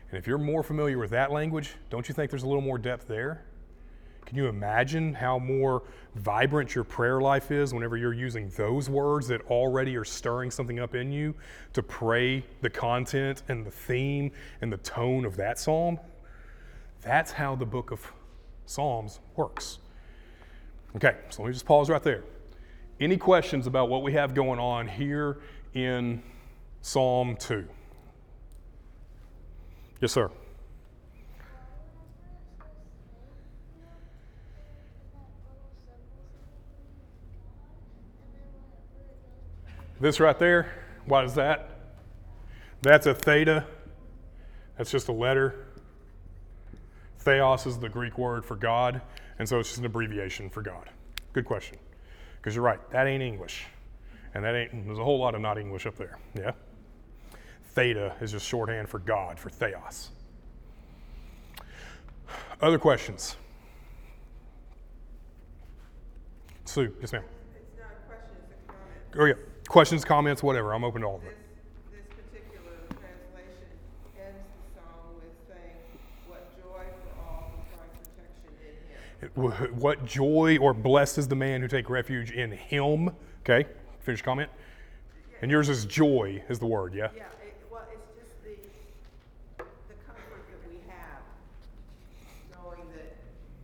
And if you're more familiar with that language, don't you think there's a little more depth there? Can you imagine how more vibrant your prayer life is whenever you're using those words that already are stirring something up in you to pray the content and the theme and the tone of that psalm? That's how the book of Psalms works. Okay, so let me just pause right there. Any questions about what we have going on here in Psalm 2? Yes, sir. This right there, what is that? That's a theta. That's just a letter. Theos is the Greek word for God, and so it's just an abbreviation for God. Good question. Because you're right, that ain't English. And that ain't, there's a whole lot of not English up there. Yeah? Theta is just shorthand for God, for theos. Other questions? Sue, yes, ma'am. It's not a question, it's a comment. Oh, yeah. Questions, comments, whatever. I'm open to all of This, it. this particular translation ends the psalm with saying, what joy for all who find protection in him. Wh- What joy or blessed is the man who take refuge in him. Okay, finish comment. And yours is joy, is the word, yeah? Yeah, it, well, it's just the, the comfort that we have, knowing that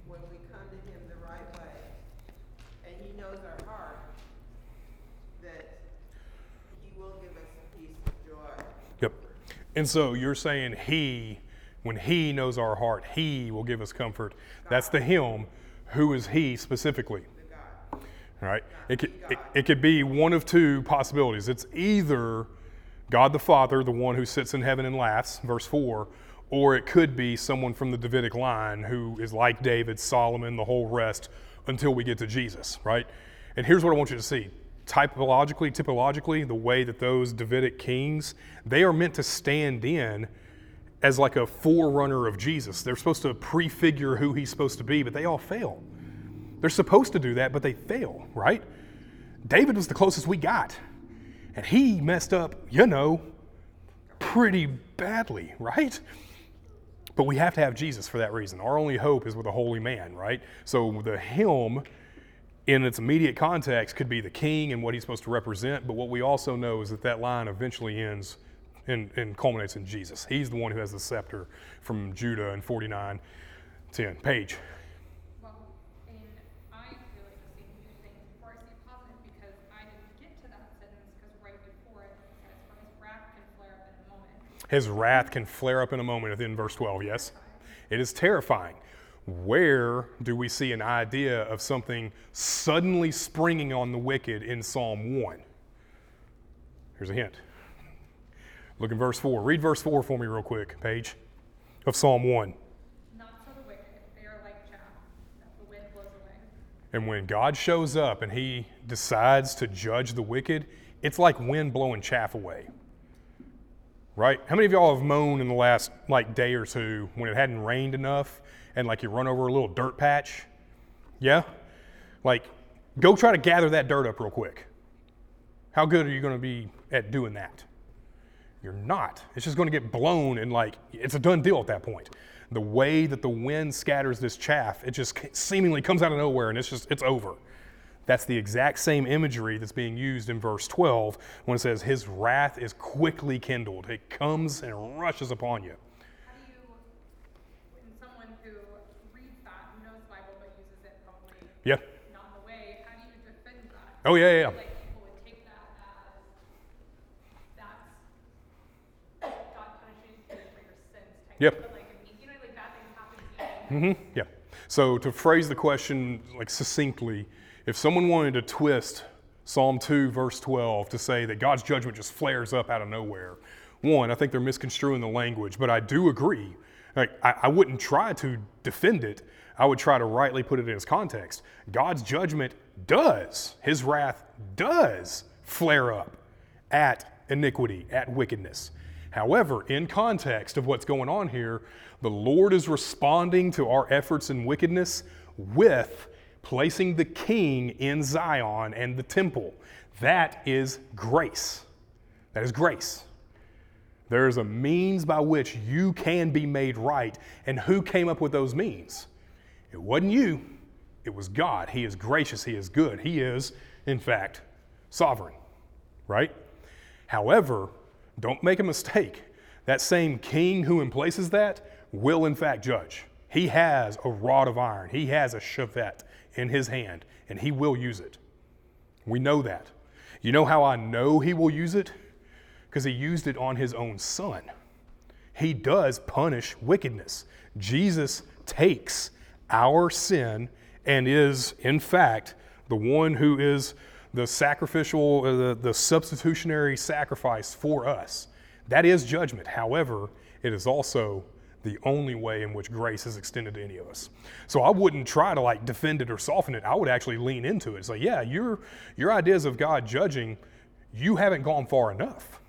when we come to him the right way, and he knows our heart, that he will give us a peace of joy. Yep. And so you're saying he, when he knows our heart, he will give us comfort. That's the him. Who is he specifically? God. All right. It could, it, it could be one of two possibilities. It's either God the Father, the one who sits in heaven and laughs, verse 4, or it could be someone from the Davidic line who is like David, Solomon, the whole rest until we get to Jesus, right? And here's what I want you to see. Typologically, typologically, the way that those Davidic kings, they are meant to stand in as like a forerunner of Jesus. They're supposed to prefigure who he's supposed to be, but they all fail. They're supposed to do that, but they fail, right? David was the closest we got. And he messed up, you know, pretty badly, right? But we have to have Jesus for that reason. Our only hope is with a holy man, right? So the hymn, in its immediate context, could be the king and what he's supposed to represent. But what we also know is that that line eventually ends and, and culminates in Jesus. He's the one who has the scepter from Judah in 49 10. Page. Well, and I feel like the same two things before I see positive because I didn't get to that sentence because right before it, it says, For his wrath can flare up in a moment. His wrath can flare up in a moment within verse 12, yes? It is terrifying. Where do we see an idea of something suddenly springing on the wicked in Psalm 1? Here's a hint. Look in verse 4. Read verse 4 for me, real quick, page, of Psalm 1. Not so the wicked, they are like chaff that the wind blows away. And when God shows up and he decides to judge the wicked, it's like wind blowing chaff away. Right? How many of y'all have moaned in the last like day or two when it hadn't rained enough and like you run over a little dirt patch? Yeah? Like go try to gather that dirt up real quick. How good are you going to be at doing that? You're not. It's just going to get blown and like it's a done deal at that point. The way that the wind scatters this chaff, it just seemingly comes out of nowhere and it's just it's over. That's the exact same imagery that's being used in verse 12 when it says his wrath is quickly kindled. It comes and rushes upon you. How do you, when someone who reads that, who knows the Bible but uses it probably Yeah. not the way, how do you defend that? Oh yeah, yeah, yeah. Like people would take that as that's God punishing you for your sins. Type Yep. But like, you know, like bad things happen. Mm-hmm. Yeah. So to phrase the question like succinctly, if someone wanted to twist Psalm 2, verse 12, to say that God's judgment just flares up out of nowhere, one, I think they're misconstruing the language, but I do agree. Like, I, I wouldn't try to defend it. I would try to rightly put it in its context. God's judgment does, his wrath does flare up at iniquity, at wickedness. However, in context of what's going on here, the Lord is responding to our efforts in wickedness with placing the king in Zion and the temple. That is grace. That is grace. There is a means by which you can be made right. And who came up with those means? It wasn't you, it was God. He is gracious, He is good. He is, in fact, sovereign, right? However, don't make a mistake. That same king who emplaces that will, in fact, judge. He has a rod of iron, he has a chevet in his hand, and he will use it. We know that. You know how I know he will use it? Because he used it on his own son. He does punish wickedness. Jesus takes our sin and is, in fact, the one who is the sacrificial, uh, the, the substitutionary sacrifice for us. That is judgment. However, it is also the only way in which grace is extended to any of us. So I wouldn't try to like defend it or soften it. I would actually lean into it. Say, yeah, your your ideas of God judging, you haven't gone far enough.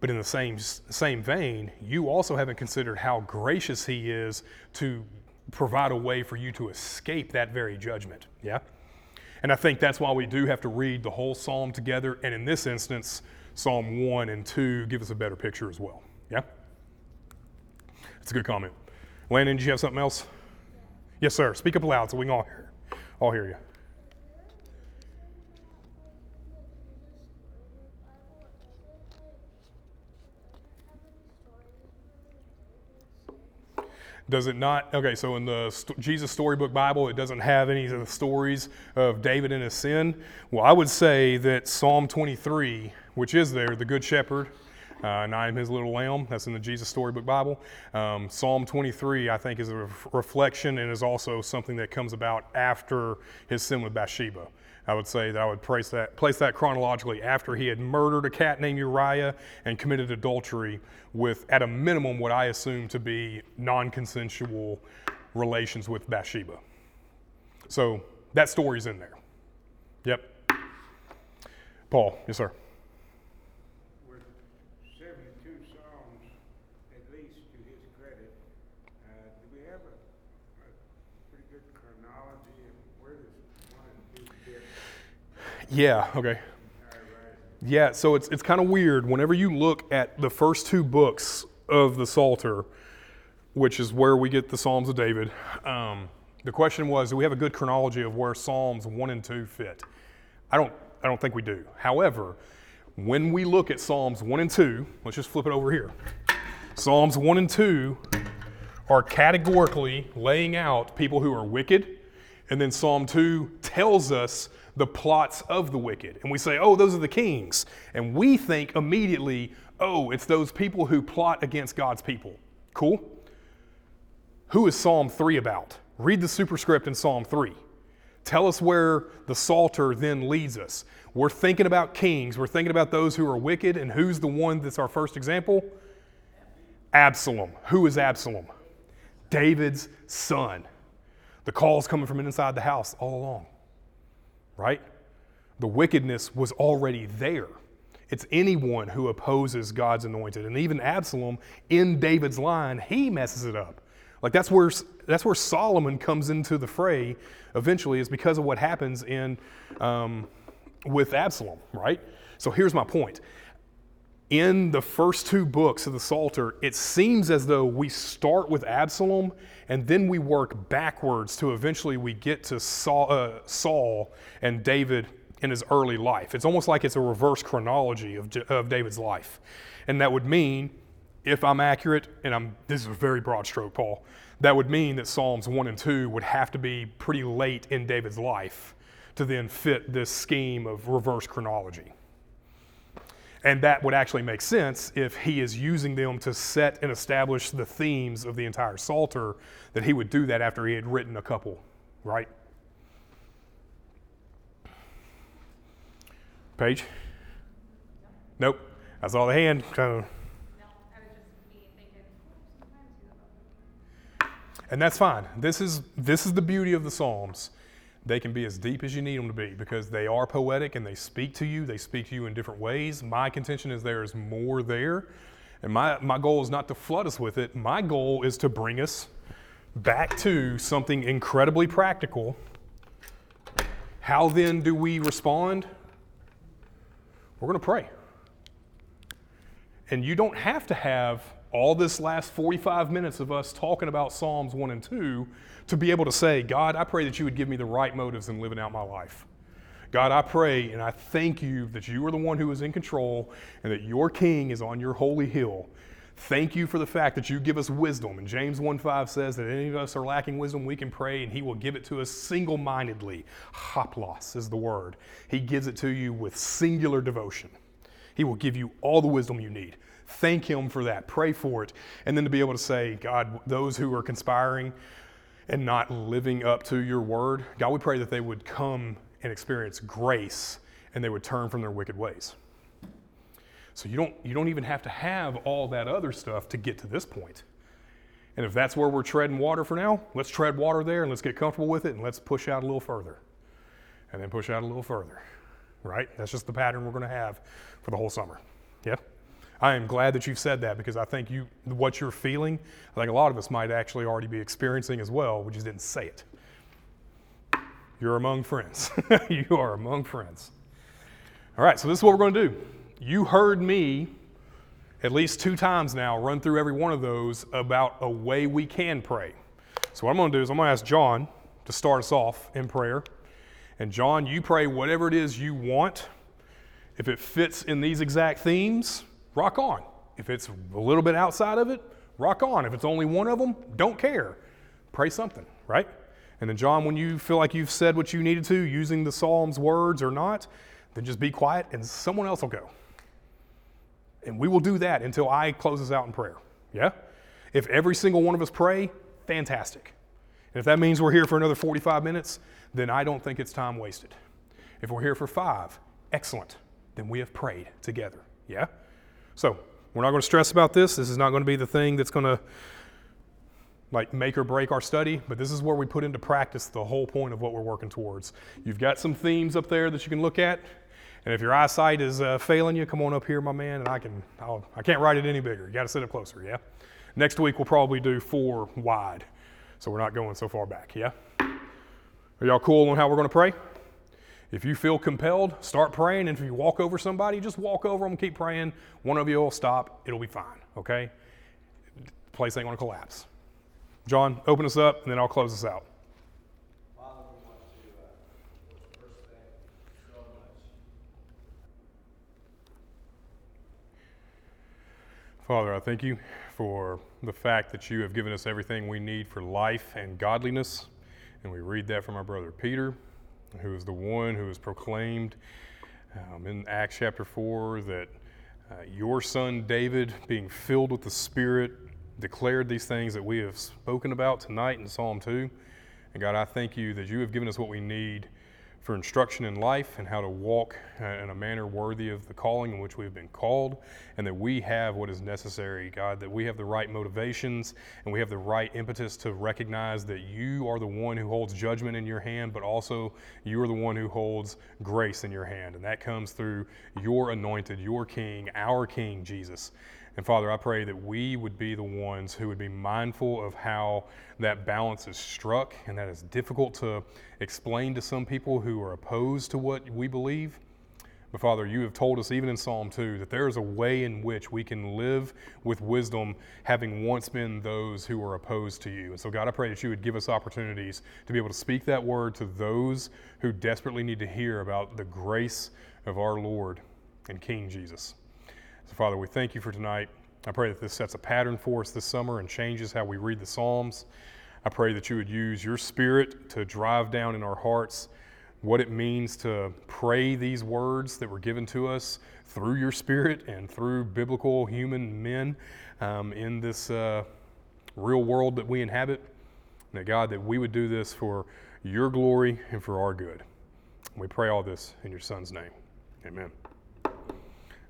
But in the same same vein, you also haven't considered how gracious He is to provide a way for you to escape that very judgment. Yeah? And I think that's why we do have to read the whole psalm together. And in this instance, Psalm 1 and 2 give us a better picture as well. Yeah? That's a good comment. Landon, did you have something else? Yes, sir. Speak up loud so we can all hear, all hear you. Does it not? Okay, so in the st- Jesus Storybook Bible, it doesn't have any of the stories of David and his sin. Well, I would say that Psalm 23, which is there, the Good Shepherd, uh, and I am his little lamb, that's in the Jesus Storybook Bible. Um, Psalm 23, I think, is a ref- reflection and is also something that comes about after his sin with Bathsheba. I would say that I would place that, place that chronologically after he had murdered a cat named Uriah and committed adultery with, at a minimum, what I assume to be non consensual relations with Bathsheba. So that story's in there. Yep. Paul, yes, sir. with seventy-two songs, at least to his credit, uh, do we have a, a pretty good chronology of where does one and two fit Yeah, okay. Yeah, so it's, it's kind of weird. Whenever you look at the first two books of the Psalter, which is where we get the Psalms of David, um, the question was do we have a good chronology of where Psalms 1 and 2 fit? I don't, I don't think we do. However, when we look at Psalms 1 and 2, let's just flip it over here. Psalms 1 and 2 are categorically laying out people who are wicked, and then Psalm 2 tells us the plots of the wicked. And we say, oh, those are the kings. And we think immediately, oh, it's those people who plot against God's people. Cool? Who is Psalm 3 about? Read the superscript in Psalm 3. Tell us where the Psalter then leads us. We're thinking about kings, we're thinking about those who are wicked, and who's the one that's our first example? Absalom. Who is Absalom? David's son. The call's coming from inside the house all along, right? The wickedness was already there. It's anyone who opposes God's anointed. And even Absalom in David's line, he messes it up. Like that's where that's where Solomon comes into the fray eventually, is because of what happens in um, with Absalom, right? So here's my point in the first two books of the Psalter, it seems as though we start with Absalom and then we work backwards to eventually we get to Saul, uh, Saul and David in his early life. It's almost like it's a reverse chronology of, of David's life. And that would mean, if I'm accurate, and I'm, this is a very broad stroke, Paul, that would mean that Psalms 1 and 2 would have to be pretty late in David's life to then fit this scheme of reverse chronology. And that would actually make sense if he is using them to set and establish the themes of the entire Psalter, that he would do that after he had written a couple, right? Page? Nope. I saw the hand. Kind of. No, I was just uh, me thinking, sometimes you have a And that's fine. This is this is the beauty of the Psalms. They can be as deep as you need them to be because they are poetic and they speak to you. They speak to you in different ways. My contention is there is more there. And my, my goal is not to flood us with it. My goal is to bring us back to something incredibly practical. How then do we respond? We're going to pray. And you don't have to have all this last 45 minutes of us talking about Psalms 1 and 2 to be able to say, God, I pray that you would give me the right motives in living out my life. God, I pray and I thank you that you are the one who is in control and that your king is on your holy hill. Thank you for the fact that you give us wisdom. And James 1:5 says that any of us are lacking wisdom, we can pray and he will give it to us single-mindedly. Hoplos is the word. He gives it to you with singular devotion. He will give you all the wisdom you need. Thank Him for that. Pray for it. And then to be able to say, God, those who are conspiring and not living up to your word, God, we pray that they would come and experience grace and they would turn from their wicked ways. So you don't, you don't even have to have all that other stuff to get to this point. And if that's where we're treading water for now, let's tread water there and let's get comfortable with it and let's push out a little further. And then push out a little further. Right? That's just the pattern we're going to have for the whole summer. Yeah? I am glad that you've said that because I think you what you're feeling, I think a lot of us might actually already be experiencing as well. We just didn't say it. You're among friends. you are among friends. All right, so this is what we're going to do. You heard me at least two times now run through every one of those about a way we can pray. So, what I'm going to do is I'm going to ask John to start us off in prayer. And, John, you pray whatever it is you want. If it fits in these exact themes, rock on. If it's a little bit outside of it, rock on. If it's only one of them, don't care. Pray something, right? And then, John, when you feel like you've said what you needed to using the Psalms words or not, then just be quiet and someone else will go. And we will do that until I close out in prayer. Yeah? If every single one of us pray, fantastic. And if that means we're here for another 45 minutes, then I don't think it's time wasted. If we're here for five, excellent. Then we have prayed together. Yeah? So, we're not going to stress about this. This is not going to be the thing that's going to like make or break our study, but this is where we put into practice the whole point of what we're working towards. You've got some themes up there that you can look at, and if your eyesight is uh, failing you, come on up here, my man, and I can I'll, I can't write it any bigger. You got to sit up closer, yeah. Next week we'll probably do four wide, so we're not going so far back, yeah. Are y'all cool on how we're going to pray? If you feel compelled, start praying, and if you walk over somebody, just walk over them, keep praying. One of you will stop. It'll be fine, okay? The place ain't going to collapse. John, open us up, and then I'll close us out. Father, I thank you for the fact that you have given us everything we need for life and godliness. And we read that from our brother Peter, who is the one who has proclaimed um, in Acts chapter 4 that uh, your son David, being filled with the Spirit, declared these things that we have spoken about tonight in Psalm 2. And God, I thank you that you have given us what we need for instruction in life and how to walk uh, in a manner worthy of the calling in which we have been called, and that we have what is necessary, God, that we have the right motivations and we have the right impetus to recognize that you are the one who holds judgment in your hand, but also you are the one who holds grace in your hand. And that comes through your anointed, your King, our King, Jesus. And Father, I pray that we would be the ones who would be mindful of how that balance is struck, and that is difficult to explain to some people who are opposed to what we believe. But Father, you have told us, even in Psalm 2, that there is a way in which we can live with wisdom, having once been those who are opposed to you. And so, God, I pray that you would give us opportunities to be able to speak that word to those who desperately need to hear about the grace of our Lord and King Jesus. So, Father, we thank you for tonight. I pray that this sets a pattern for us this summer and changes how we read the Psalms. I pray that you would use your spirit to drive down in our hearts what it means to pray these words that were given to us through your spirit and through biblical human men um, in this uh, real world that we inhabit. And that, God, that we would do this for your glory and for our good. We pray all this in your Son's name. Amen.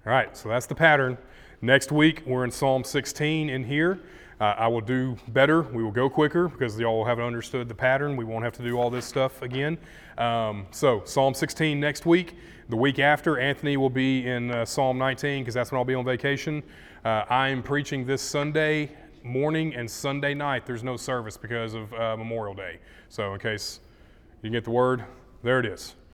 All right, so that's the pattern. Next week, we're in Psalm 16 in here. Uh, I will do better. We will go quicker because y'all haven't understood the pattern. We won't have to do all this stuff again. Um, so, Psalm 16 next week. The week after, Anthony will be in uh, Psalm 19 because that's when I'll be on vacation. Uh, I am preaching this Sunday morning and Sunday night. There's no service because of uh, Memorial Day. So, in case you get the word, there it is.